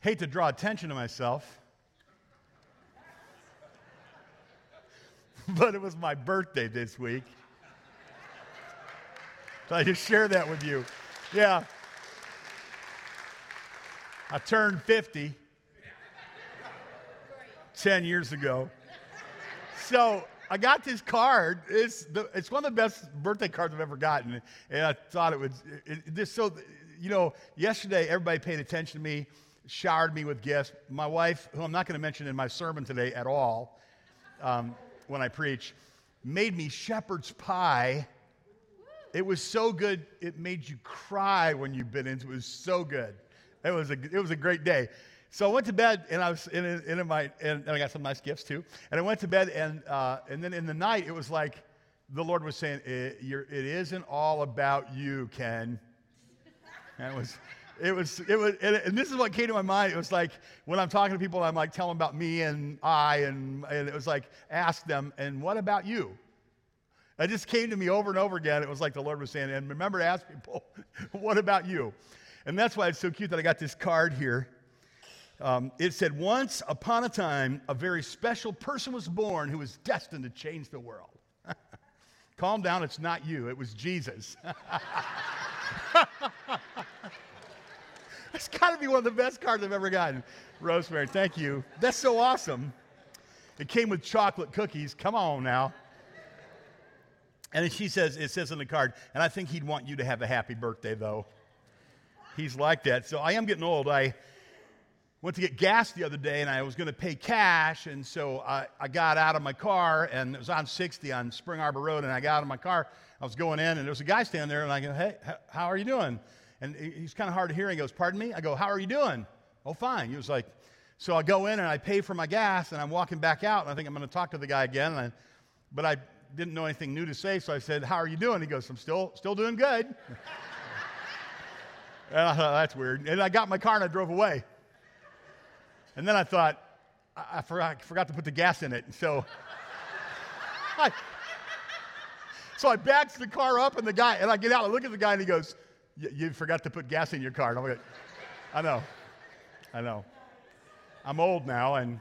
Hate to draw attention to myself, but it was my birthday this week. So I just share that with you. Yeah. I turned 50 10 years ago. So I got this card. It's, the, it's one of the best birthday cards I've ever gotten. And I thought it was it, it, so, you know, yesterday everybody paid attention to me, showered me with gifts. My wife, who I'm not going to mention in my sermon today at all um, when I preach, made me shepherd's pie. It was so good, it made you cry when you bit into it. It was so good. It was a, it was a great day. So I went to bed and I was in, in, in my, and, I got some nice gifts too. And I went to bed and, uh, and then in the night it was like the Lord was saying, it, it isn't all about you, Ken. And it was, it was, it was, and, this is what came to my mind. It was like when I'm talking to people, I'm like telling them about me and I, and, and it was like, ask them, and what about you? It just came to me over and over again. It was like the Lord was saying, and remember to ask people, what about you? And that's why it's so cute that I got this card here. Um, it said, Once upon a time, a very special person was born who was destined to change the world. Calm down, it's not you, it was Jesus. It's got to be one of the best cards I've ever gotten. Rosemary, thank you. That's so awesome. It came with chocolate cookies. Come on now. And she says, it says on the card, and I think he'd want you to have a happy birthday, though. He's like that. So I am getting old. I went to get gas the other day and I was going to pay cash. And so I, I got out of my car and it was on 60 on Spring Arbor Road. And I got out of my car. I was going in and there was a guy standing there and I go, Hey, how are you doing? And he's kind of hard of hearing. He goes, Pardon me? I go, How are you doing? Oh, fine. He was like, So I go in and I pay for my gas and I'm walking back out and I think I'm going to talk to the guy again. I, but I didn't know anything new to say. So I said, How are you doing? He goes, I'm still, still doing good. and I thought, That's weird. And I got my car and I drove away. And then I thought, I, I, forgot, I forgot, to put the gas in it. So I, so I backed the car up, and the guy, and I get out, and look at the guy, and he goes, You forgot to put gas in your car. Like, I know. I know. I'm old now, and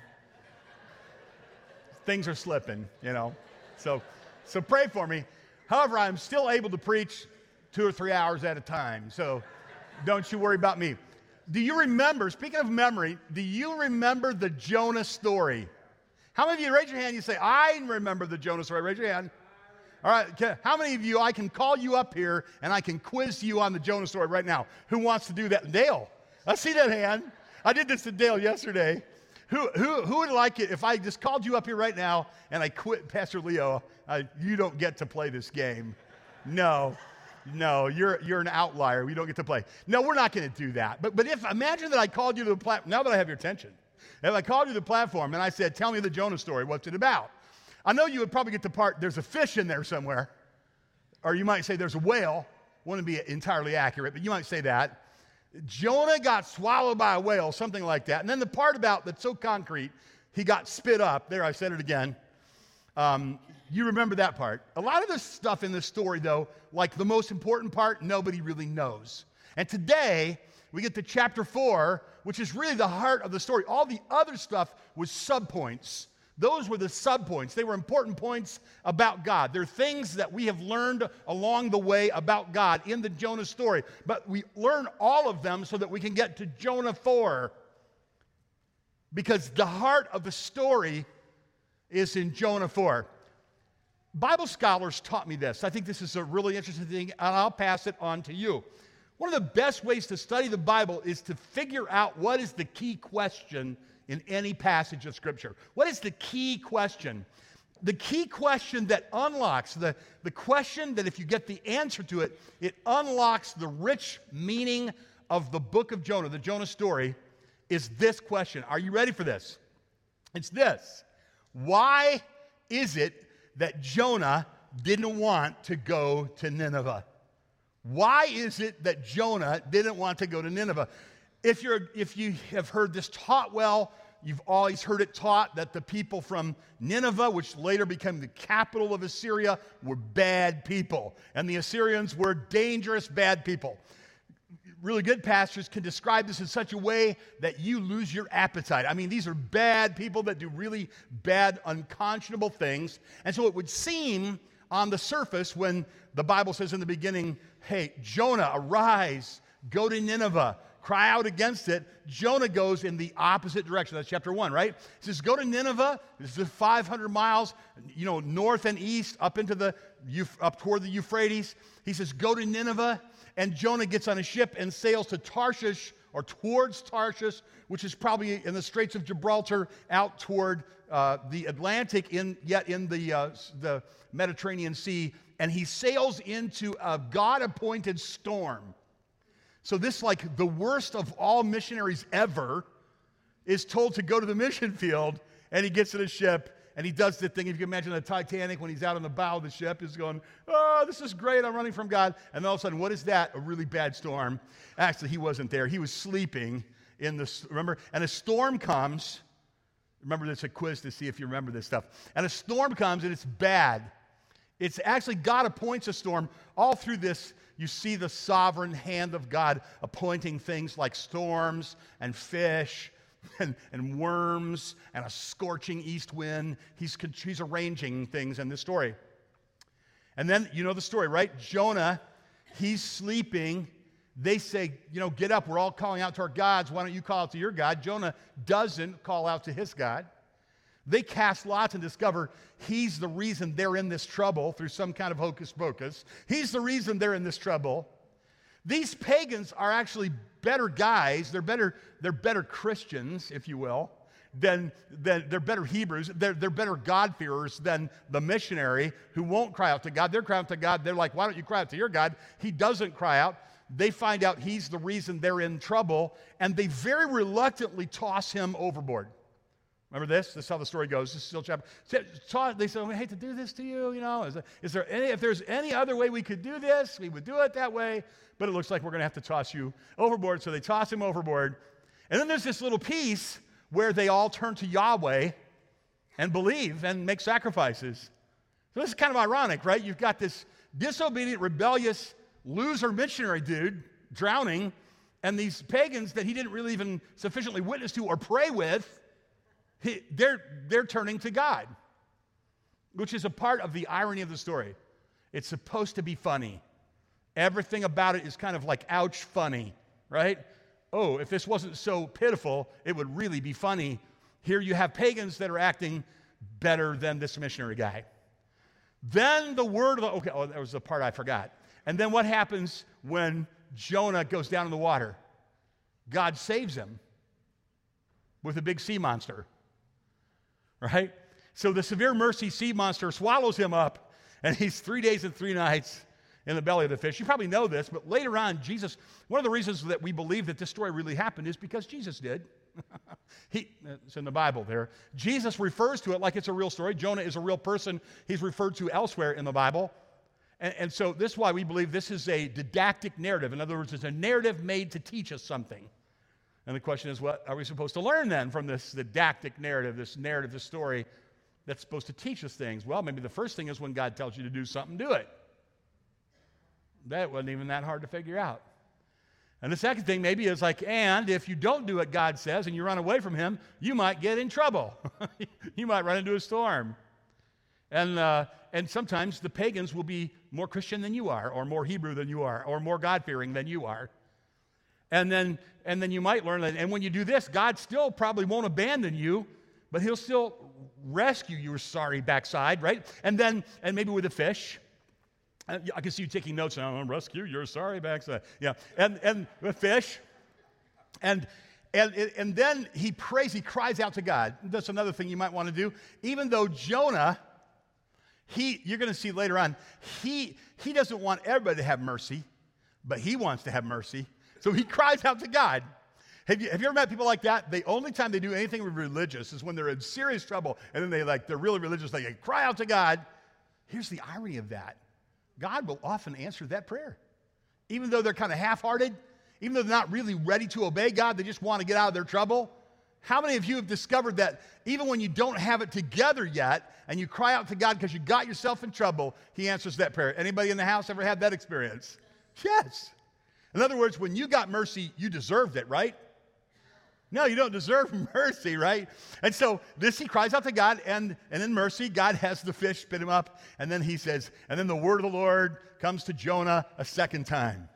things are slipping, you know. So, so pray for me. However, I'm still able to preach two or three hours at a time. So don't you worry about me. Do you remember, speaking of memory, do you remember the Jonah story? How many of you raise your hand? And you say, I remember the Jonah story. Raise your hand. All right. How many of you, I can call you up here and I can quiz you on the Jonah story right now? Who wants to do that? Dale. I see that hand. I did this to Dale yesterday. Who, who, who would like it if I just called you up here right now and I quit Pastor Leo? Uh, you don't get to play this game. No. No, you're, you're an outlier. We don't get to play. No, we're not going to do that. But, but if, imagine that I called you to the platform, now that I have your attention, if I called you to the platform and I said, tell me the Jonah story, what's it about? I know you would probably get the part, there's a fish in there somewhere. Or you might say there's a whale. Wouldn't be entirely accurate, but you might say that. Jonah got swallowed by a whale, something like that. And then the part about that's so concrete, he got spit up. There, I said it again. Um, you remember that part. A lot of the stuff in this story, though, like the most important part, nobody really knows. And today, we get to chapter four, which is really the heart of the story. All the other stuff was subpoints. Those were the subpoints. They were important points about God. They're things that we have learned along the way about God in the Jonah story. But we learn all of them so that we can get to Jonah 4. Because the heart of the story is in Jonah 4. Bible scholars taught me this. I think this is a really interesting thing, and I'll pass it on to you. One of the best ways to study the Bible is to figure out what is the key question in any passage of Scripture. What is the key question? The key question that unlocks, the, the question that if you get the answer to it, it unlocks the rich meaning of the book of Jonah, the Jonah story, is this question. Are you ready for this? It's this Why is it that Jonah didn't want to go to Nineveh. Why is it that Jonah didn't want to go to Nineveh? If, you're, if you have heard this taught well, you've always heard it taught that the people from Nineveh, which later became the capital of Assyria, were bad people. And the Assyrians were dangerous, bad people. really good pastors can describe this in such a way that you lose your appetite. I mean, these are bad people that do really bad, unconscionable things. And so it would seem on the surface when the Bible says in the beginning, hey, Jonah, arise, go to Nineveh, cry out against it. Jonah goes in the opposite direction. That's chapter one, right? He says, go to Nineveh. This is 500 miles, you know, north and east, up into the, up toward the Euphrates. He says, go to Nineveh and Jonah gets on a ship and sails to Tarshish or towards Tarshish, which is probably in the Straits of Gibraltar, out toward uh, the Atlantic, in, yet in the, uh, the Mediterranean Sea. And he sails into a God appointed storm. So, this, like the worst of all missionaries ever, is told to go to the mission field, and he gets in a ship and he does the thing. If you can imagine the Titanic when he's out on the bow of the ship, he's going, Oh, this is great. I'm running from God. And all of a sudden, what is that? A really bad storm. Actually, he wasn't there. He was sleeping in the, remember? And a storm comes. Remember, there's a quiz to see if you remember this stuff. And a storm comes and it's bad. It's actually God appoints a storm. All through this, you see the sovereign hand of God appointing things like storms and fish and, and worms and a scorching east wind. He's, he's arranging things in this story. And then, you know the story, right? Jonah, he's sleeping. They say, you know, get up. We're all calling out to our gods. Why don't you call out to your God? Jonah doesn't call out to his God. They cast lots and discover he's the reason they're in this trouble through some kind of hocus pocus. He's the reason they're in this trouble. These pagans are actually better guys, they're better, they're better Christians, if you will, than, than they're better Hebrews, they're, they're better God-fearers than the missionary who won't cry out to God. They're crying out to God. They're like, why don't you cry out to your God? He doesn't cry out. They find out he's the reason they're in trouble, and they very reluctantly toss him overboard. Remember this? This is how the story goes. This is still chapter. They said, "We hate to do this to you. You know, is, there, any? If there's any other way we could do this, we would do it that way." but it looks like we're going to have to toss you overboard. So they toss him overboard. And then there's this little piece where they all turn to Yahweh and believe and make sacrifices. So this is kind of ironic, right? You've got this disobedient, rebellious, loser missionary dude drowning, and these pagans that he didn't really even sufficiently witness to or pray with, he, they're, they're turning to God, which is a part of the irony of the story. It's supposed to be funny. Everything about it is kind of like, ouch, funny, right? Oh, if this wasn't so pitiful, it would really be funny. Here you have pagans that are acting better than this missionary guy. Then the word of the, okay, oh, that was the part I forgot. And then what happens when Jonah goes down in the water? God saves him with a big sea monster, right? So the severe mercy sea monster swallows him up, and he's three days and three nights in the belly of the fish. You probably know this, but later on, Jesus, one of the reasons that we believe that this story really happened is because Jesus did. he, it's in the Bible there. Jesus refers to it like it's a real story. Jonah is a real person. He's referred to elsewhere in the Bible. And, and so this is why we believe this is a didactic narrative. In other words, it's a narrative made to teach us something. And the question is, what are we supposed to learn then from this didactic narrative, this narrative, this story that's supposed to teach us things? Well, maybe the first thing is when God tells you to do something, do it. That wasn't even that hard to figure out. And the second thing maybe is like, and if you don't do what God says and you run away from Him, you might get in trouble. you might run into a storm. And, uh, and sometimes the pagans will be more Christian than you are, or more Hebrew than you are, or more God fearing than you are. And then, and then you might learn that, and when you do this, God still probably won't abandon you, but He'll still rescue your sorry backside, right? And then, and maybe with a fish, uh, I can see you taking notes now. Rescue your sorry backside. Yeah. And, and the fish. And, and, and then he prays, he cries out to God. That's another thing you might want to do. Even though Jonah, he, you're going to see later on, he, he doesn't want everybody to have mercy, but he wants to have mercy. So he cries out to God. Have you, have you ever met people like that? The only time they do anything religious is when they're in serious trouble, and then they like they're really religious. They cry out to God. Here's the irony of that God will often answer that prayer. Even though they're kind of half hearted, even though they're not really ready to obey God, they just want to get out of their trouble. How many of you have discovered that even when you don't have it together yet and you cry out to God because you got yourself in trouble, He answers that prayer? Anybody in the house ever had that experience? Yes. In other words, when you got mercy, you deserved it, right? No, you don't deserve mercy, right? And so this he cries out to God, and, and in mercy, God has the fish spit him up. And then he says, and then the word of the Lord comes to Jonah a second time.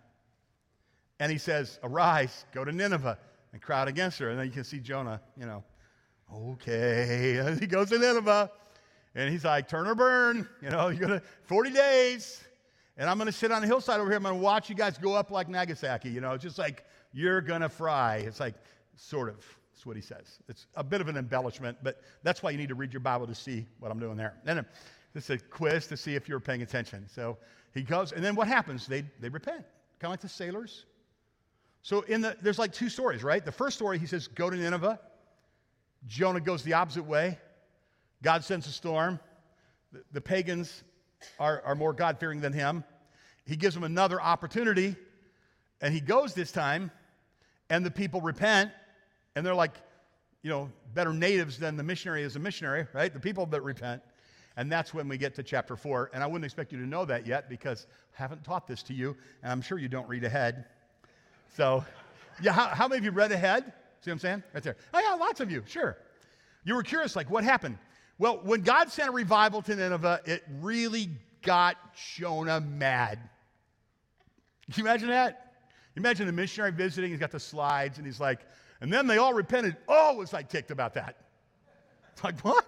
And he says, Arise, go to Nineveh, and crowd against her. And then you can see Jonah, you know, okay. And he goes to Nineveh, and he's like, Turn or burn, you know, you're gonna 40 days. And I'm gonna sit on a hillside over here. I'm gonna watch you guys go up like Nagasaki, you know, just like you're gonna fry. It's like Sort of. That's what he says. It's a bit of an embellishment, but that's why you need to read your Bible to see what I'm doing there. Then uh, this is a quiz to see if you're paying attention. So he goes, and then what happens? They, they repent, kind of like the sailors. So in the, there's like two stories, right? The first story, he says, go to Nineveh. Jonah goes the opposite way. God sends a storm. The, the pagans are, are more God fearing than him. He gives them another opportunity, and he goes this time, and the people repent, and they're like, you know, better natives than the missionary is a missionary, right? The people that repent. And that's when we get to chapter four. And I wouldn't expect you to know that yet because I haven't taught this to you, and I'm sure you don't read ahead. So, yeah, how, how many of you read ahead? See what I'm saying? Right there. Oh, yeah, lots of you, sure. You were curious, like, what happened? Well, when God sent a revival to Nineveh, it really got Jonah mad. Can you imagine that? You imagine a missionary visiting, he's got the slides, and he's like, and then they all repented. Oh, was I ticked about that? It's like, what?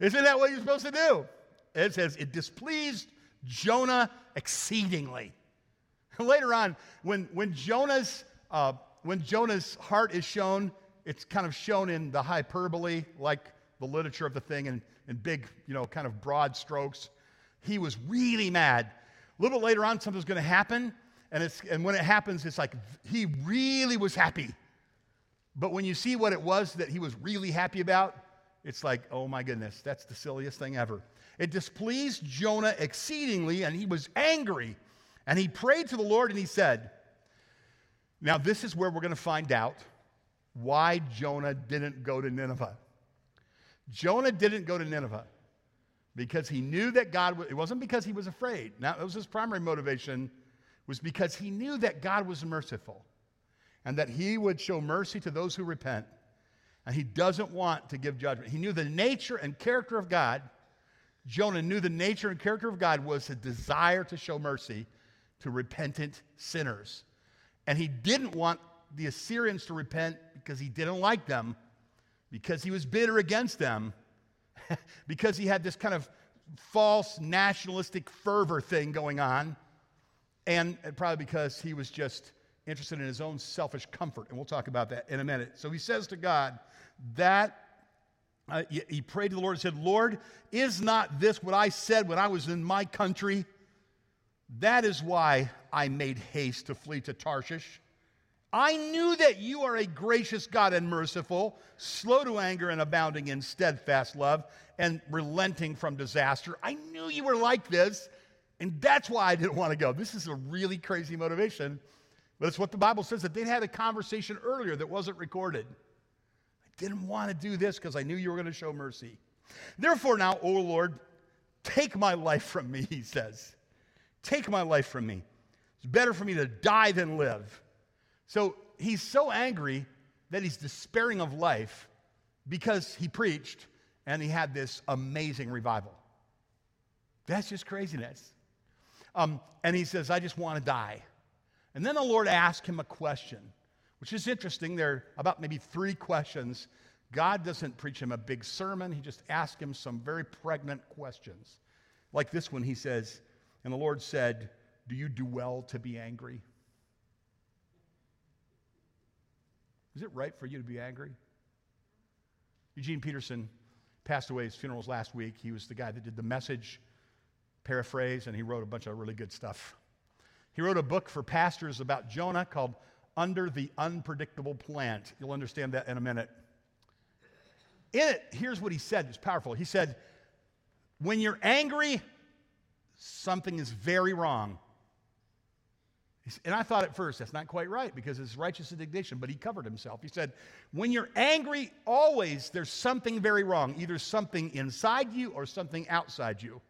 Isn't that what you're supposed to do? It says, it displeased Jonah exceedingly. Later on, when, when, Jonah's, uh, when Jonah's heart is shown, it's kind of shown in the hyperbole, like the literature of the thing, in, in big, you know, kind of broad strokes. He was really mad. A little bit later on, something's going to happen, and, it's, and when it happens, it's like he really was happy. But when you see what it was that he was really happy about, it's like, oh my goodness, that's the silliest thing ever. It displeased Jonah exceedingly, and he was angry. And he prayed to the Lord and he said, Now, this is where we're going to find out why Jonah didn't go to Nineveh. Jonah didn't go to Nineveh because he knew that God, it wasn't because he was afraid. Now, it was his primary motivation, was because he knew that God was merciful and that he would show mercy to those who repent. And he doesn't want to give judgment. He knew the nature and character of God. Jonah knew the nature and character of God was a desire to show mercy to repentant sinners. And he didn't want the Assyrians to repent because he didn't like them, because he was bitter against them, because he had this kind of false nationalistic fervor thing going on, and probably because he was just interested in his own selfish comfort. And we'll talk about that in a minute. So he says to God, that uh, he prayed to the Lord and said, Lord, is not this what I said when I was in my country? That is why I made haste to flee to Tarshish. I knew that you are a gracious God and merciful, slow to anger and abounding in steadfast love, and relenting from disaster. I knew you were like this, and that's why I didn't want to go. This is a really crazy motivation but it's what the Bible says that they'd had a conversation earlier that wasn't recorded. I didn't want to do this because I knew you were going to show mercy. Therefore, now, O Lord, take my life from me, he says. Take my life from me. It's better for me to die than live. So he's so angry that he's despairing of life because he preached and he had this amazing revival. That's just craziness. Um, and he says, I just want to die. And then the Lord asked him a question, which is interesting. There are about maybe three questions. God doesn't preach him a big sermon, he just asks him some very pregnant questions. Like this one, he says, And the Lord said, Do you do well to be angry? Is it right for you to be angry? Eugene Peterson passed away. His funeral last week. He was the guy that did the message paraphrase, and he wrote a bunch of really good stuff. He wrote a book for pastors about Jonah called Under the Unpredictable Plant. You'll understand that in a minute. In it, here's what he said. It's powerful. He said, When you're angry, something is very wrong. And I thought at first, that's not quite right because it's righteous indignation, but he covered himself. He said, When you're angry, always there's something very wrong, either something inside you or something outside you.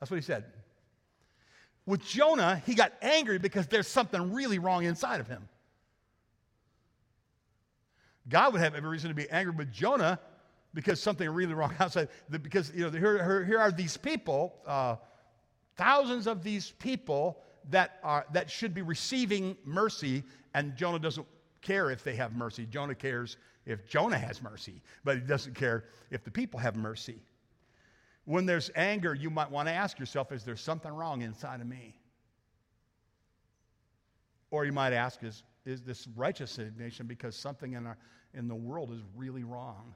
That's what he said. With Jonah, he got angry because there's something really wrong inside of him. God would have every reason to be angry with Jonah because something really wrong outside. Because you know, here, here are these people, uh, thousands of these people that are that should be receiving mercy, and Jonah doesn't care if they have mercy. Jonah cares if Jonah has mercy, but he doesn't care if the people have mercy. When there's anger, you might want to ask yourself, is there something wrong inside of me? Or you might ask, is, is this righteous indignation because something in, our, in the world is really wrong?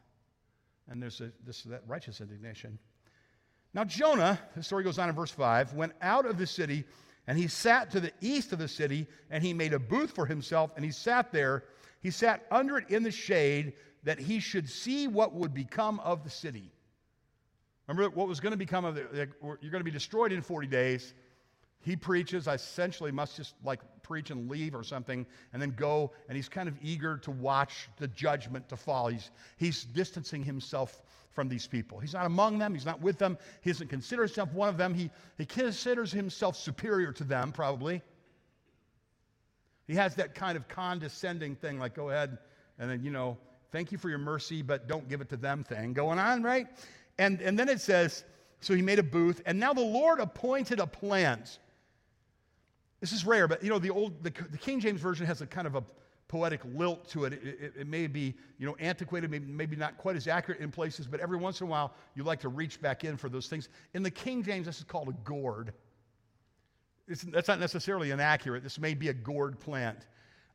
And there's a, this, that righteous indignation. Now, Jonah, the story goes on in verse 5, went out of the city and he sat to the east of the city and he made a booth for himself and he sat there. He sat under it in the shade that he should see what would become of the city. Remember what was going to become of the, you're going to be destroyed in 40 days. He preaches, I essentially must just like preach and leave or something, and then go, and he's kind of eager to watch the judgment to fall. He's, he's distancing himself from these people. He's not among them, he's not with them, he doesn't consider himself one of them. He, he considers himself superior to them, probably. He has that kind of condescending thing, like, go ahead, and then, you know, thank you for your mercy, but don't give it to them thing going on, right? And, and then it says, so he made a booth, and now the Lord appointed a plant. This is rare, but you know, the old, the, the King James Version has a kind of a poetic lilt to it. It, it, it may be, you know, antiquated, maybe, maybe not quite as accurate in places, but every once in a while you like to reach back in for those things. In the King James, this is called a gourd. It's, that's not necessarily inaccurate. This may be a gourd plant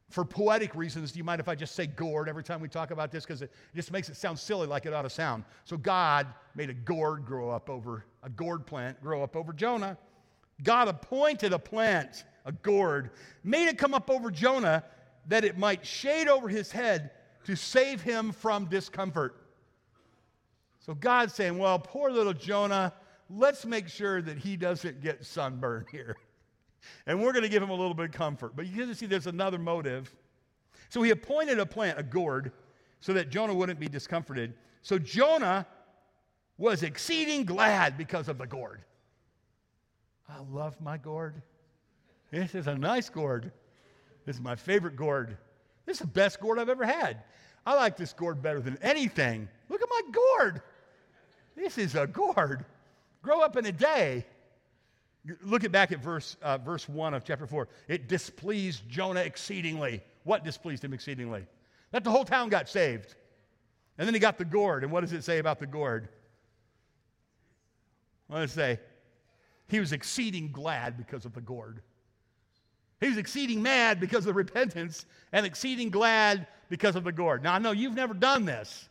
for poetic reasons, do you mind if I just say gourd every time we talk about this? Because it just makes it sound silly like it ought to sound. So God made a gourd grow up over, a gourd plant grow up over Jonah. God appointed a plant, a gourd, made it come up over Jonah that it might shade over his head to save him from discomfort. So God's saying, well, poor little Jonah, let's make sure that he doesn't get sunburned here and we're going to give him a little bit of comfort. But you can see there's another motive. So he appointed a plant, a gourd, so that Jonah wouldn't be discomforted. So Jonah was exceeding glad because of the gourd. I love my gourd. This is a nice gourd. This is my favorite gourd. This is the best gourd I've ever had. I like this gourd better than anything. Look at my gourd. This is a gourd. Grow up in a day. Look at back at verse, uh, verse 1 of chapter 4. It displeased Jonah exceedingly. What displeased him exceedingly? That the whole town got saved. And then he got the gourd. And what does it say about the gourd? What does it say? He was exceeding glad because of the gourd. He was exceeding mad because of repentance and exceeding glad because of the gourd. Now, I know you've never done this,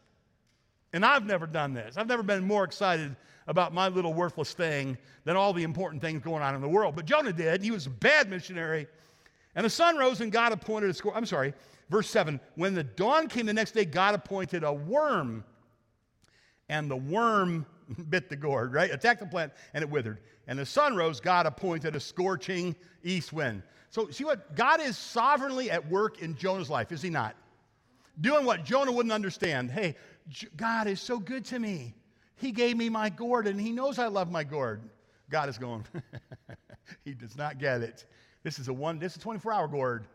and I've never done this. I've never been more excited about my little worthless thing than all the important things going on in the world. But Jonah did. He was a bad missionary. And the sun rose and God appointed a score. I'm sorry, verse 7. When the dawn came the next day, God appointed a worm. And the worm bit the gourd, right? Attacked the plant and it withered. And the sun rose, God appointed a scorching east wind. So, see what? God is sovereignly at work in Jonah's life, is he not? Doing what Jonah wouldn't understand. Hey, God is so good to me. He gave me my gourd and he knows I love my gourd. God is going, he does not get it. This is a one, this is a 24 hour gourd.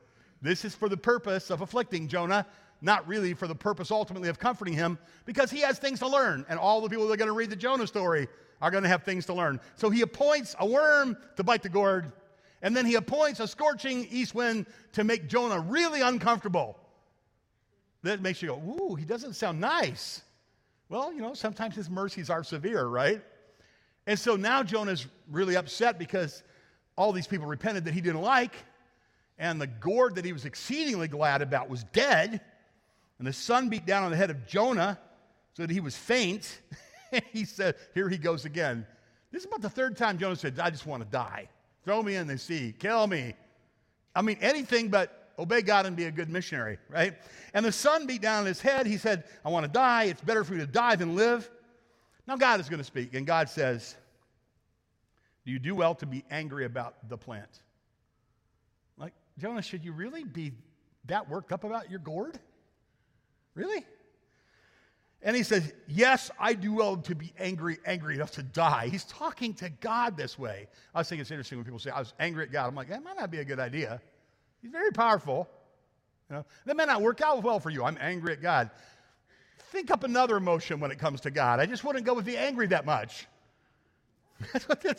This is for the purpose of afflicting Jonah, not really for the purpose ultimately of comforting him, because he has things to learn. And all the people that are going to read the Jonah story are going to have things to learn. So he appoints a worm to bite the gourd, and then he appoints a scorching east wind to make Jonah really uncomfortable. That makes you go, ooh, he doesn't sound nice. Well, you know, sometimes his mercies are severe, right? And so now Jonah's really upset because all these people repented that he didn't like, and the gourd that he was exceedingly glad about was dead. And the sun beat down on the head of Jonah so that he was faint. he said, Here he goes again. This is about the third time Jonah said, I just want to die. Throw me in the sea, kill me. I mean, anything but obey God and be a good missionary, right? And the sun beat down on his head. He said, I want to die. It's better for you to die than live. Now God is going to speak, and God says, Do you do well to be angry about the plant? Like, Jonah, should you really be that worked up about your gourd? Really? And he says, Yes, I do well to be angry, angry enough to die. He's talking to God this way. I think it's interesting when people say, I was angry at God. I'm like, that might not be a good idea. He's very powerful. You know, that may not work out well for you. I'm angry at God. Think up another emotion when it comes to God. I just wouldn't go with the angry that much. That's what this,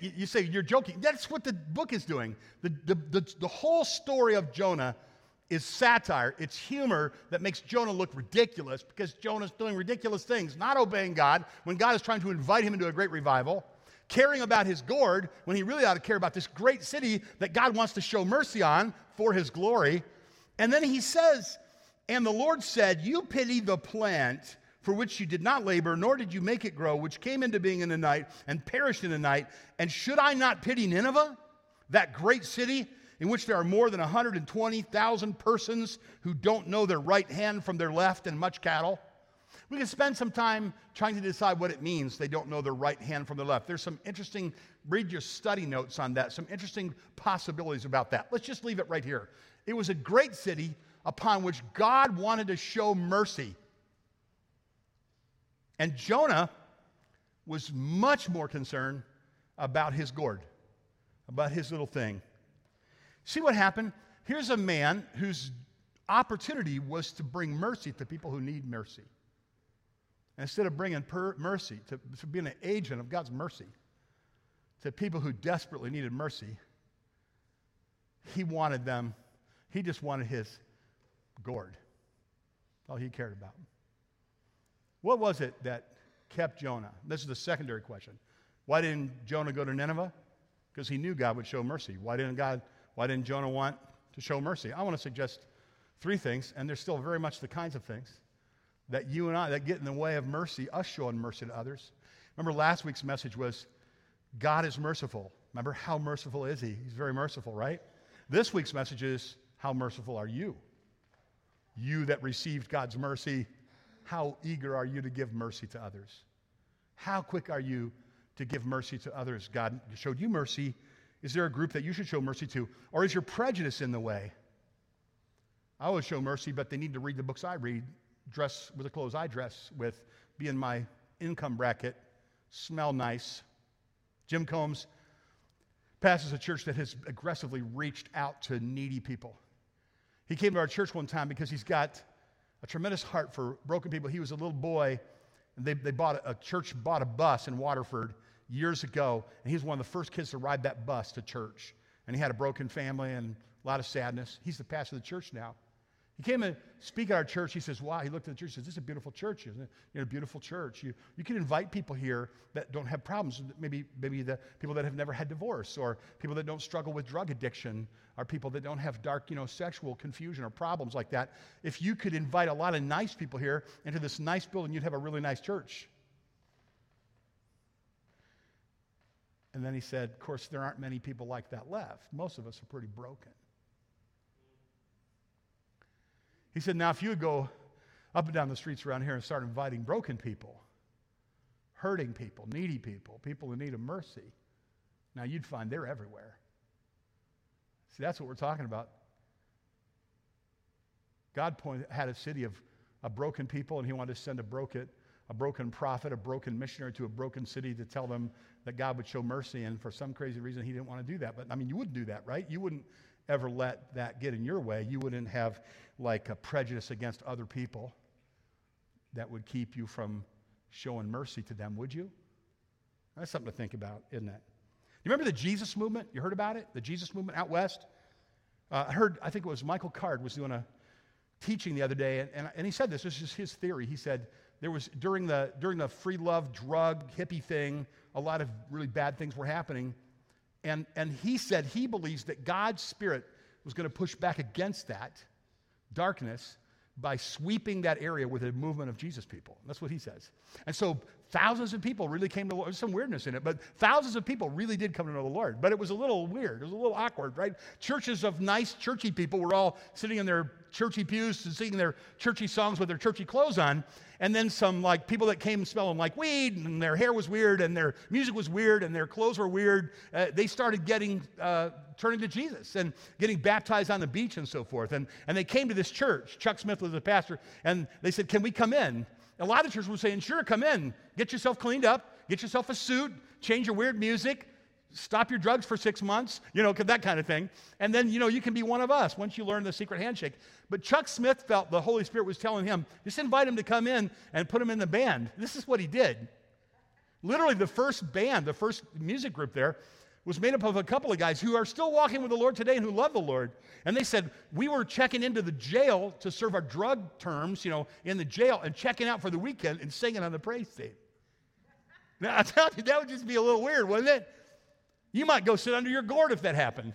you say you're joking. That's what the book is doing. The, the, the, the whole story of Jonah is satire. It's humor that makes Jonah look ridiculous because Jonah's doing ridiculous things, not obeying God when God is trying to invite him into a great revival, caring about his gourd when he really ought to care about this great city that God wants to show mercy on for his glory. And then he says, And the Lord said, You pity the plant for which you did not labor, nor did you make it grow, which came into being in the night and perished in the night. And should I not pity Nineveh, that great city? In which there are more than 120,000 persons who don't know their right hand from their left and much cattle. We can spend some time trying to decide what it means they don't know their right hand from their left. There's some interesting, read your study notes on that, some interesting possibilities about that. Let's just leave it right here. It was a great city upon which God wanted to show mercy. And Jonah was much more concerned about his gourd, about his little thing. See what happened? Here's a man whose opportunity was to bring mercy to people who need mercy. And instead of bringing per- mercy, to, to being an agent of God's mercy to people who desperately needed mercy, he wanted them, he just wanted his gourd. All he cared about. What was it that kept Jonah? This is the secondary question. Why didn't Jonah go to Nineveh? Because he knew God would show mercy. Why didn't God why didn't Jonah want to show mercy? I want to suggest three things, and they're still very much the kinds of things that you and I that get in the way of mercy, us showing mercy to others. Remember last week's message was God is merciful. Remember how merciful is he? He's very merciful, right? This week's message is how merciful are you? You that received God's mercy, how eager are you to give mercy to others? How quick are you to give mercy to others? God showed you mercy is there a group that you should show mercy to? Or is your prejudice in the way? I always show mercy, but they need to read the books I read, dress with the clothes I dress with, be in my income bracket, smell nice. Jim Combs passes a church that has aggressively reached out to needy people. He came to our church one time because he's got a tremendous heart for broken people. He was a little boy, and they, they bought a, a church bought a bus in Waterford years ago, and he was one of the first kids to ride that bus to church. And he had a broken family and a lot of sadness. He's the pastor of the church now. He came and speak at our church. He says, Wow. He looked at the church. He says, This is a beautiful church, isn't it? You're a beautiful church. You, you can invite people here that don't have problems. Maybe, maybe the people that have never had divorce, or people that don't struggle with drug addiction, or people that don't have dark, you know, sexual confusion or problems like that. If you could invite a lot of nice people here into this nice building, you'd have a really nice church. And then he said, Of course, there aren't many people like that left. Most of us are pretty broken. He said, Now, if you would go up and down the streets around here and start inviting broken people, hurting people, needy people, people in need of mercy, now you'd find they're everywhere. See, that's what we're talking about. God had a city of, of broken people, and he wanted to send a broken, a broken prophet, a broken missionary to a broken city to tell them that God would show mercy. And for some crazy reason, he didn't want to do that. But I mean, you wouldn't do that, right? You wouldn't ever let that get in your way. You wouldn't have like a prejudice against other people that would keep you from showing mercy to them, would you? That's something to think about, isn't it? You remember the Jesus movement? You heard about it? The Jesus movement out west? Uh, I heard, I think it was Michael Card was doing a teaching the other day, and, and, and he said this, this is his theory. He said, there was during the during the free love drug hippie thing a lot of really bad things were happening. And and he said he believes that god's spirit was going to push back against that darkness by sweeping that area with a movement of jesus people. That's what he says. And so thousands of people really came to lord. There's some weirdness in it but thousands of people really did come to know the lord. But it was a little weird. It was a little awkward right? Churches of nice churchy people were all sitting in their churchy pews and singing their churchy songs with their churchy clothes on. And then some like people that came smelling like weed and their hair was weird and their music was weird and their clothes were weird. Uh, they started getting uh, turning to jesus and getting baptized on the beach and so forth. And, and they came to this church. Chuck smith was the pastor. And they said can we come in A lot of churches were saying, sure, come in, get yourself cleaned up, get yourself a suit, change your weird music, stop your drugs for six months, you know, that kind of thing. And then, you know, you can be one of us once you learn the secret handshake. But Chuck Smith felt the Holy Spirit was telling him, just invite him to come in and put him in the band. This is what he did. Literally, the first band, the first music group there, was made up of a couple of guys who are still walking with the Lord today and who love the Lord. And they said, We were checking into the jail to serve our drug terms, you know, in the jail and checking out for the weekend and singing on the praise team. Now, I tell you, that would just be a little weird, wouldn't it? You might go sit under your gourd if that happened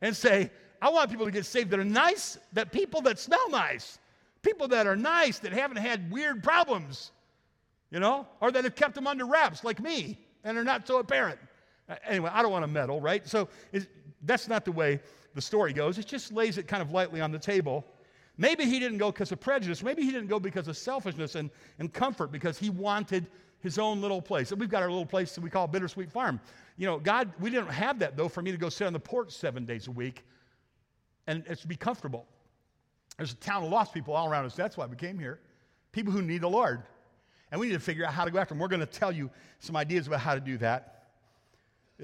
and say, I want people to get saved that are nice, that people that smell nice, people that are nice, that haven't had weird problems, you know, or that have kept them under wraps like me and are not so apparent. Anyway, I don't want to meddle, right? So that's not the way the story goes. It just lays it kind of lightly on the table. Maybe he didn't go because of prejudice. Maybe he didn't go because of selfishness and, and comfort, because he wanted his own little place. And we've got our little place that we call Bittersweet Farm. You know, God, we didn't have that though for me to go sit on the porch seven days a week and it's to be comfortable. There's a town of lost people all around us. That's why we came here. People who need the Lord. And we need to figure out how to go after them. We're going to tell you some ideas about how to do that.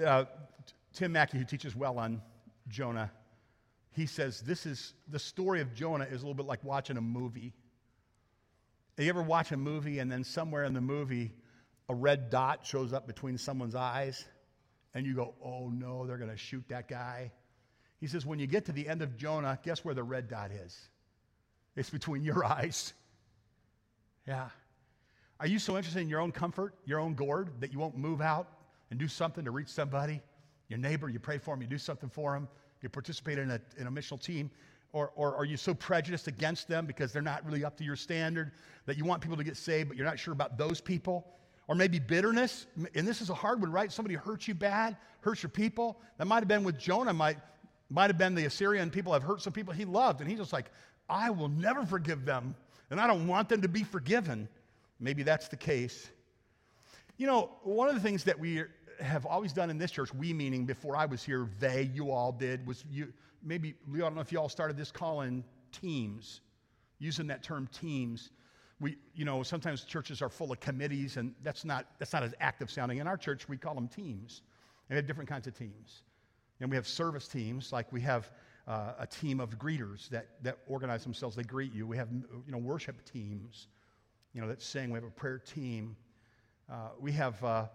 Uh, Tim Mackie, who teaches well on Jonah, he says this is the story of Jonah is a little bit like watching a movie. You ever watch a movie and then somewhere in the movie a red dot shows up between someone's eyes and you go, oh no, they're going to shoot that guy? He says, when you get to the end of Jonah, guess where the red dot is? It's between your eyes. Yeah. Are you so interested in your own comfort, your own gourd, that you won't move out and do something to reach somebody? Your neighbor, you pray for them, you do something for them, you participate in a, in a missional team. Or, or are you so prejudiced against them because they're not really up to your standard that you want people to get saved, but you're not sure about those people? Or maybe bitterness, and this is a hard one, right? Somebody hurts you bad, hurts your people. That might have been with Jonah, might, might have been the Assyrian people have hurt some people he loved, and he's just like, I will never forgive them, and I don't want them to be forgiven. Maybe that's the case. You know, one of the things that we have always done in this church, we meaning before I was here, they, you all did, was you, maybe, I don't know if you all started this calling teams, using that term teams. We, you know, sometimes churches are full of committees, and that's not, that's not as active sounding. In our church, we call them teams. And we have different kinds of teams. And we have service teams, like we have uh, a team of greeters that, that organize themselves, they greet you. We have, you know, worship teams, you know, that sing. We have a prayer team. Uh, we have uh,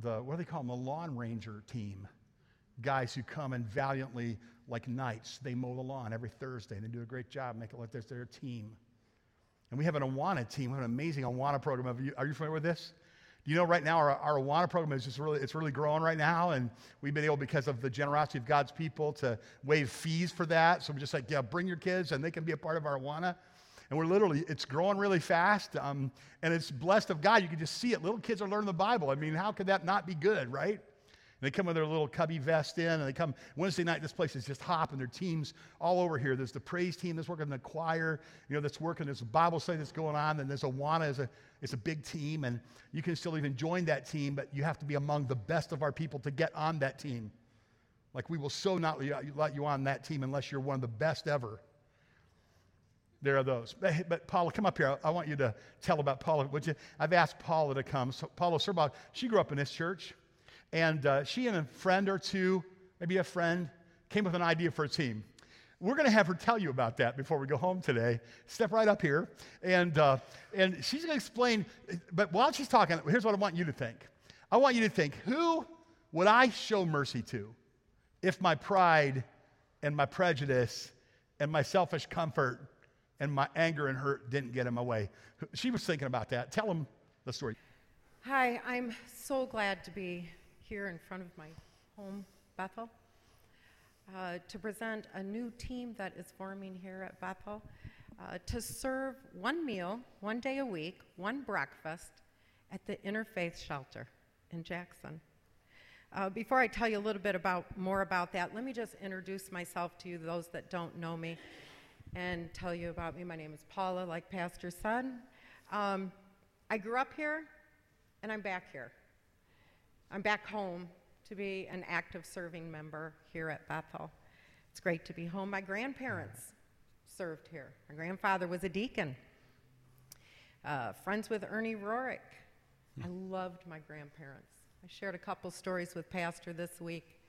the, what do they call them, the lawn ranger team. Guys who come and valiantly like knights. They mow the lawn every Thursday and they do a great job, make it look like this their team. And we have an Awana team, we have an amazing Awana program. Are you, are you familiar with this? Do you know right now our, our Awana program is just really, it's really growing right now. And we've been able, because of the generosity of God's people, to waive fees for that. So we're just like, yeah, bring your kids and they can be a part of our Awana. And we're literally, it's growing really fast. Um, and it's blessed of God. You can just see it. Little kids are learning the Bible. I mean, how could that not be good, right? And they come with their little cubby vest in, and they come Wednesday night. This place is just hopping. Their teams all over here. There's the praise team that's working in the choir, you know, that's working. There's a Bible study that's going on, and there's Awana is a it's a big team, and you can still even join that team, but you have to be among the best of our people to get on that team. Like we will so not let you on that team unless you're one of the best ever. There are those. But, but Paula, come up here. I, I, want you to tell about Paula. Would you? I've asked Paula to come. So Paula Serbach, she grew up in this church. And uh, she and a friend or two, maybe a friend, came with an idea for a team. We're going to have her tell you about that before we go home today. Step right up here. And, uh, and she's going to explain, but while she's talking, here's what I want you to think. I want you to think who would I show mercy to if my pride and my prejudice and my selfish comfort and my anger and hurt didn't get in my way? She was thinking about that. Tell them the story. Hi, I'm so glad to be here in front of my home, Bethel, uh, to present a new team that is forming here at Bethel uh, to serve one meal, one day a week, one breakfast at the Interfaith Shelter in Jackson. Uh, before I tell you a little bit about more about that, let me just introduce myself to you, those that don't know me, and tell you about me. My name is Paula, like Pastor Son. Um, I grew up here, and I'm back here. I'm back home to be an active serving member here at Bethel. It's great to be home. My grandparents served here. My grandfather was a deacon. uh, friends with Ernie Rorick. I loved my grandparents. I shared a couple stories with Pastor this week.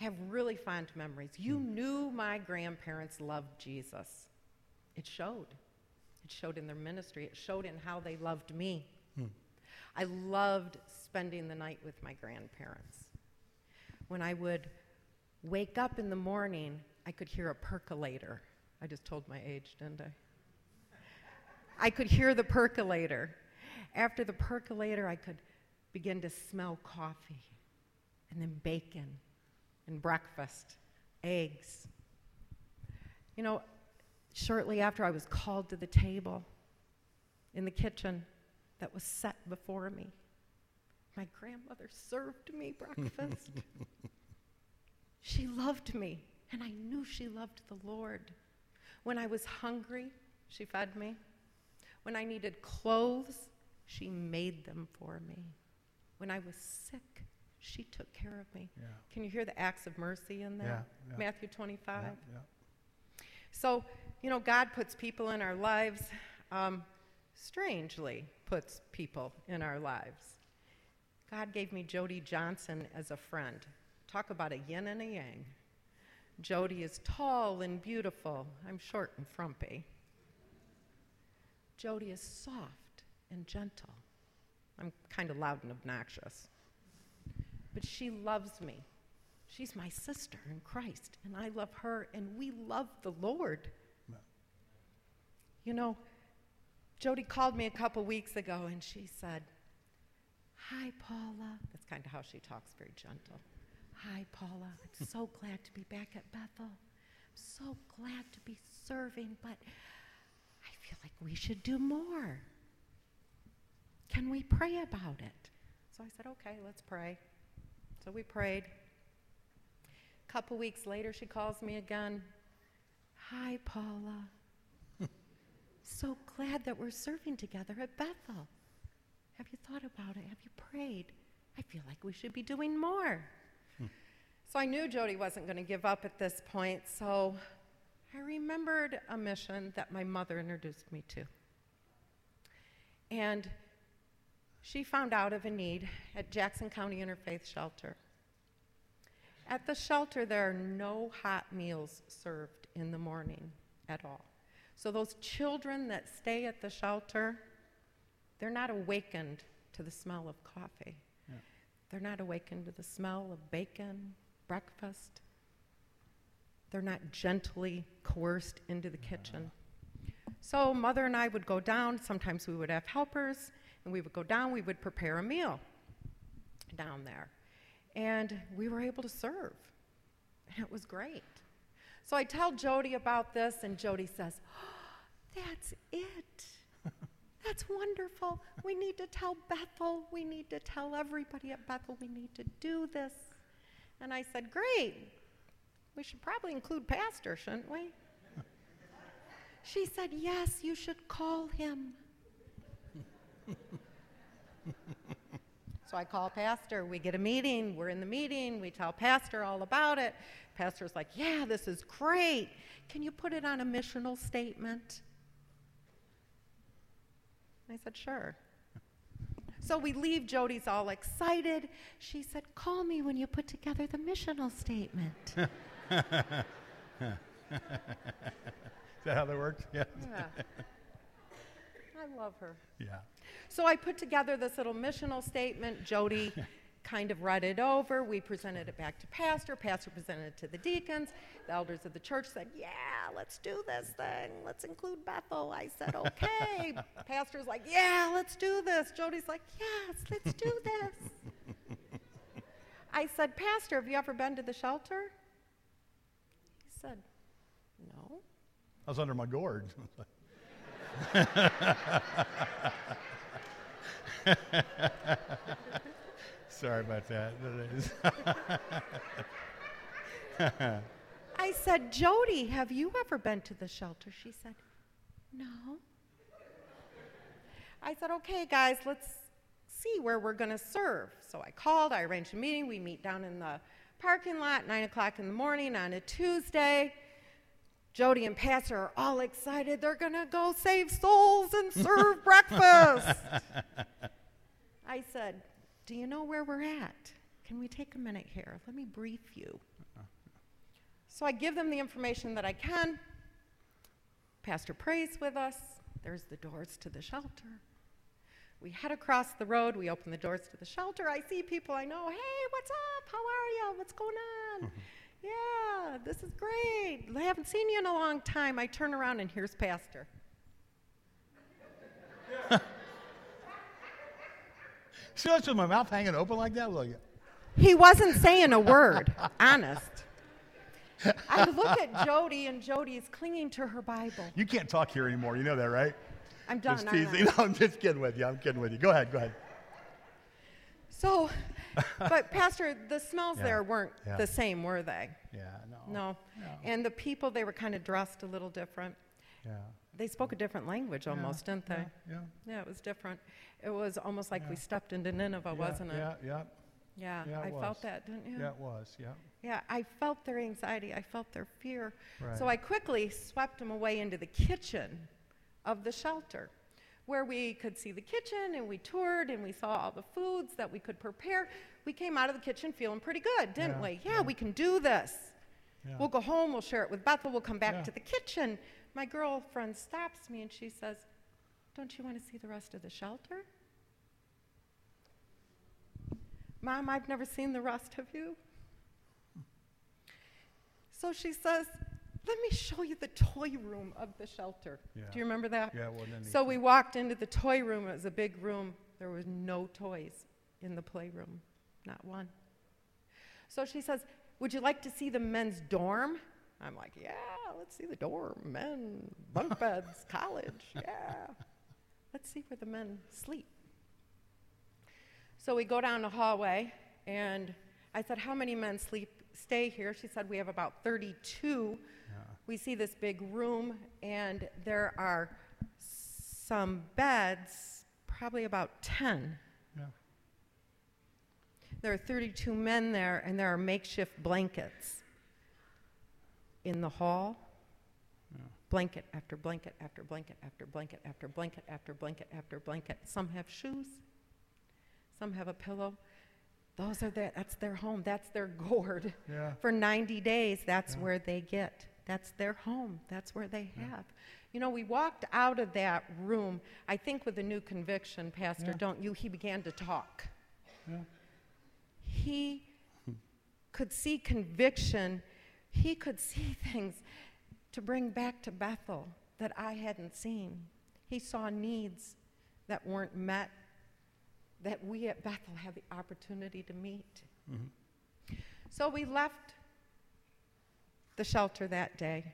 I have really fond memories. You hmm. knew my grandparents loved Jesus. It showed. It showed in their ministry, it showed in how they loved me. Hmm. I loved spending the night with my grandparents. When I would wake up in the morning, I could hear a percolator. I just told my age, didn't I? I could hear the percolator. After the percolator, I could begin to smell coffee and then bacon and breakfast, eggs. You know, shortly after I was called to the table in the kitchen that was set before me, my grandmother served me breakfast. she loved me, and I knew she loved the Lord. When I was hungry, she fed me. When I needed clothes, she made them for me. When I was sick, she took care of me. Yeah. Can you hear the acts of mercy in that? Yeah. Matthew 25. Yeah, yeah. So, you know, God puts people in our lives, um, strangely puts people in our lives. God gave me Jody Johnson as a friend. Talk about a yin and a yang. Jody is tall and beautiful. I'm short and frumpy. Jody is soft and gentle. I'm kind of loud and obnoxious. But she loves me. She's my sister in Christ, and I love her, and we love the Lord. You know, Jody called me a couple weeks ago and she said, Hi, Paula. That's kind of how she talks, very gentle. Hi, Paula. I'm so glad to be back at Bethel. I'm so glad to be serving, but I feel like we should do more. Can we pray about it? So I said, Okay, let's pray. So we prayed. A couple weeks later, she calls me again. Hi, Paula. so glad that we're serving together at Bethel. Have you thought about it? Have you prayed? I feel like we should be doing more. Hmm. So I knew Jody wasn't going to give up at this point, so I remembered a mission that my mother introduced me to. And she found out of a need at Jackson County Interfaith Shelter. At the shelter, there are no hot meals served in the morning at all. So, those children that stay at the shelter, they're not awakened to the smell of coffee. Yeah. They're not awakened to the smell of bacon, breakfast. They're not gently coerced into the uh-huh. kitchen. So, mother and I would go down. Sometimes we would have helpers, and we would go down. We would prepare a meal down there. And we were able to serve. And it was great. So I tell Jody about this, and Jody says, oh, That's it. That's wonderful. We need to tell Bethel. We need to tell everybody at Bethel we need to do this. And I said, Great. We should probably include Pastor, shouldn't we? She said, Yes, you should call him. So I call Pastor. We get a meeting. We're in the meeting. We tell Pastor all about it. Pastor's like, Yeah, this is great. Can you put it on a missional statement? I said, Sure. So we leave. Jody's all excited. She said, Call me when you put together the missional statement. Is that how that worked? Yeah. yeah. I love her. Yeah. So I put together this little missional statement. Jody kind of read it over. We presented it back to Pastor. Pastor presented it to the deacons. The elders of the church said, Yeah, let's do this thing. Let's include Bethel. I said, Okay. Pastor's like, Yeah, let's do this. Jody's like, Yes, let's do this. I said, Pastor, have you ever been to the shelter? He said, No. I was under my gourd. Sorry about that. I said, Jody, have you ever been to the shelter? She said, No. I said, Okay, guys, let's see where we're going to serve. So I called, I arranged a meeting. We meet down in the parking lot, 9 o'clock in the morning on a Tuesday. Jody and Pastor are all excited. They're going to go save souls and serve breakfast. I said, Do you know where we're at? Can we take a minute here? Let me brief you. So I give them the information that I can. Pastor prays with us. There's the doors to the shelter. We head across the road. We open the doors to the shelter. I see people I know. Hey, what's up? How are you? What's going on? Mm-hmm. Yeah, this is great. I haven't seen you in a long time. I turn around and here's Pastor. See, that's with my mouth hanging open like that. Look. He wasn't saying a word, honest. I look at Jody, and Jody is clinging to her Bible. You can't talk here anymore. You know that, right? I'm done. Just aren't I? teasing. No, I'm just kidding with you. I'm kidding with you. Go ahead. Go ahead. So, but Pastor, the smells Yeah, there weren't yeah. the same, were they? Yeah. No. No. No. And the people, they were kind of dressed a little different. Yeah. They spoke a different language almost, didn't they? Yeah. Yeah, it was different. It was almost like we stepped into Nineveh, wasn't it? Yeah. Yeah. Yeah, Yeah, I was. felt that, didn't you? Yeah. It was. Yeah. Yeah, I felt their anxiety. I felt their fear. Right. So I quickly swept them away into the kitchen of the shelter where we could see the kitchen and we toured and we saw all the foods that we could prepare. We came out of the kitchen feeling pretty good, didn't Yeah, we? Yeah, yeah. we can do this. Yeah. We'll go home, we'll share it with Bethel, we'll come back to the kitchen. My girlfriend stops me and she says, Don't you want to see the rest of the shelter? Mom, I've never seen the rest of you. So she says, Let me show you the toy room of the shelter. Yeah. Do you remember that? Yeah. Well, then. So we walked into the toy room. It was a big room. There was no toys in the playroom, not one. So she says, Would you like to see the men's dorm? I'm like, Yeah, let's see the dorm. Men, bunk beds, college. Yeah. Let's see where the men sleep. So we go down the hallway, and I said, How many men sleep, stay here? She said, We have about 32. We see this big room, and there are some beds, probably about 10. Yeah. There are 32 men there, and there are makeshift blankets in the hall. Blanket after blanket after blanket after blanket after blanket after blanket after blanket. Some have shoes, some have a pillow. Those are their, that's their home, that's their gourd. Yeah. For 90 days, that's Yeah. where they get. That's their home. That's where they have. You know, we walked out of that room, I think with a new conviction, Pastor, Yeah. don't you? He began to talk. Yeah. He could see conviction, he could see things to bring back to Bethel that I hadn't seen. He saw needs that weren't met that we at Bethel have the opportunity to meet. Mm-hmm. So we left the shelter that day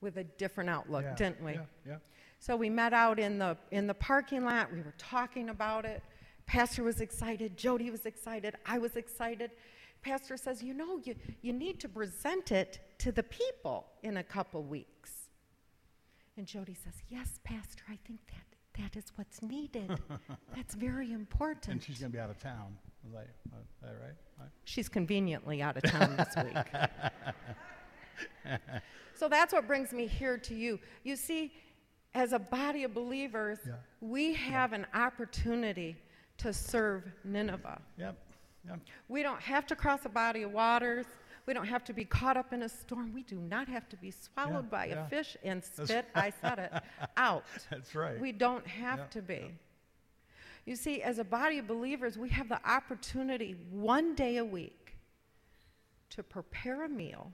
with a different outlook, yeah. didn't we? Yeah. Yeah. So we met out in the in the parking lot. We were talking about it. Pastor was excited. Jody was excited. I was excited. Pastor says, "You know, you you need to present it to the people in a couple weeks." And Jody says, "Yes, Pastor. I think that that is what's needed. That's very important." And she's going to be out of town. Is that, uh, that right? right? She's conveniently out of town this week. so that's what brings me here to you. You see, as a body of believers, Yeah. we have an opportunity to serve Nineveh. Yep. Yep. We don't have to cross a body of waters. We don't have to be caught up in a storm. We do not have to be swallowed Yeah, by yeah. a fish and spit, I said it, out. That's right. We don't have Yeah, to be. yeah. You see, as a body of believers, we have the opportunity one day a week to prepare a meal,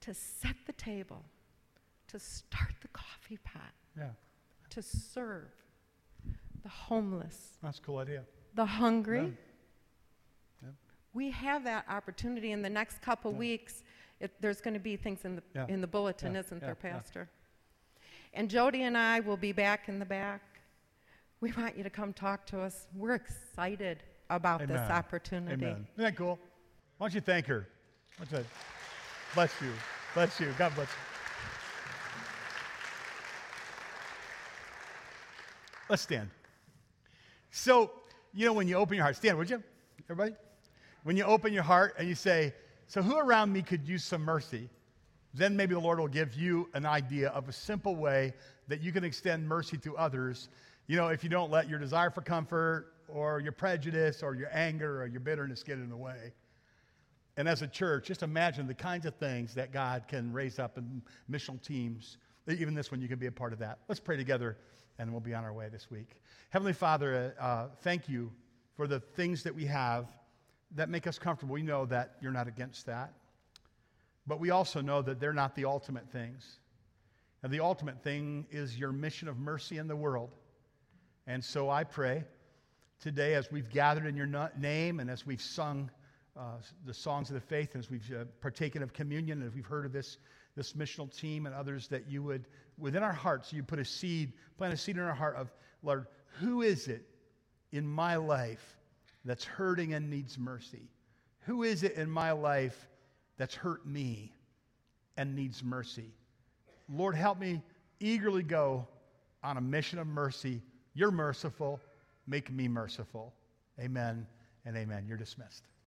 to set the table, to start the coffee pot, yeah. to serve the homeless, That's a cool idea. the hungry. Yeah. Yeah. We have that opportunity in the next couple Yeah. weeks. It, there's going to be things in the, Yeah. in the bulletin, Yeah, isn't yeah, there, yeah. Pastor? And Jody and I will be back in the back. We want you to come talk to us. We're excited about this opportunity. Amen. Isn't that cool? Why don't you thank her? Why don't Bless you. Bless you. God bless you. Let's stand. So, you know, when you open your heart, stand, would you? Everybody? When you open your heart and you say, So, who around me could use some mercy? then maybe the Lord will give you an idea of a simple way that you can extend mercy to others. You know, if you don't let your desire for comfort or your prejudice or your anger or your bitterness get in the way. And as a church, just imagine the kinds of things that God can raise up in missional teams. Even this one, you can be a part of that. Let's pray together, and we'll be on our way this week. Heavenly Father, uh, thank you for the things that we have that make us comfortable. We know that you're not against that. But we also know that they're not the ultimate things. And the ultimate thing is your mission of mercy in the world. And so I pray today, as we've gathered in your name and as we've sung uh, the songs of the faith, and as we've uh, partaken of communion, and as we've heard of this, this missional team and others, that you would, within our hearts, you put a seed, plant a seed in our heart of, Lord, who is it in my life that's hurting and needs mercy? Who is it in my life that's hurt me and needs mercy? Lord, help me eagerly go on a mission of mercy. You're merciful. Make me merciful. Amen and amen. You're dismissed.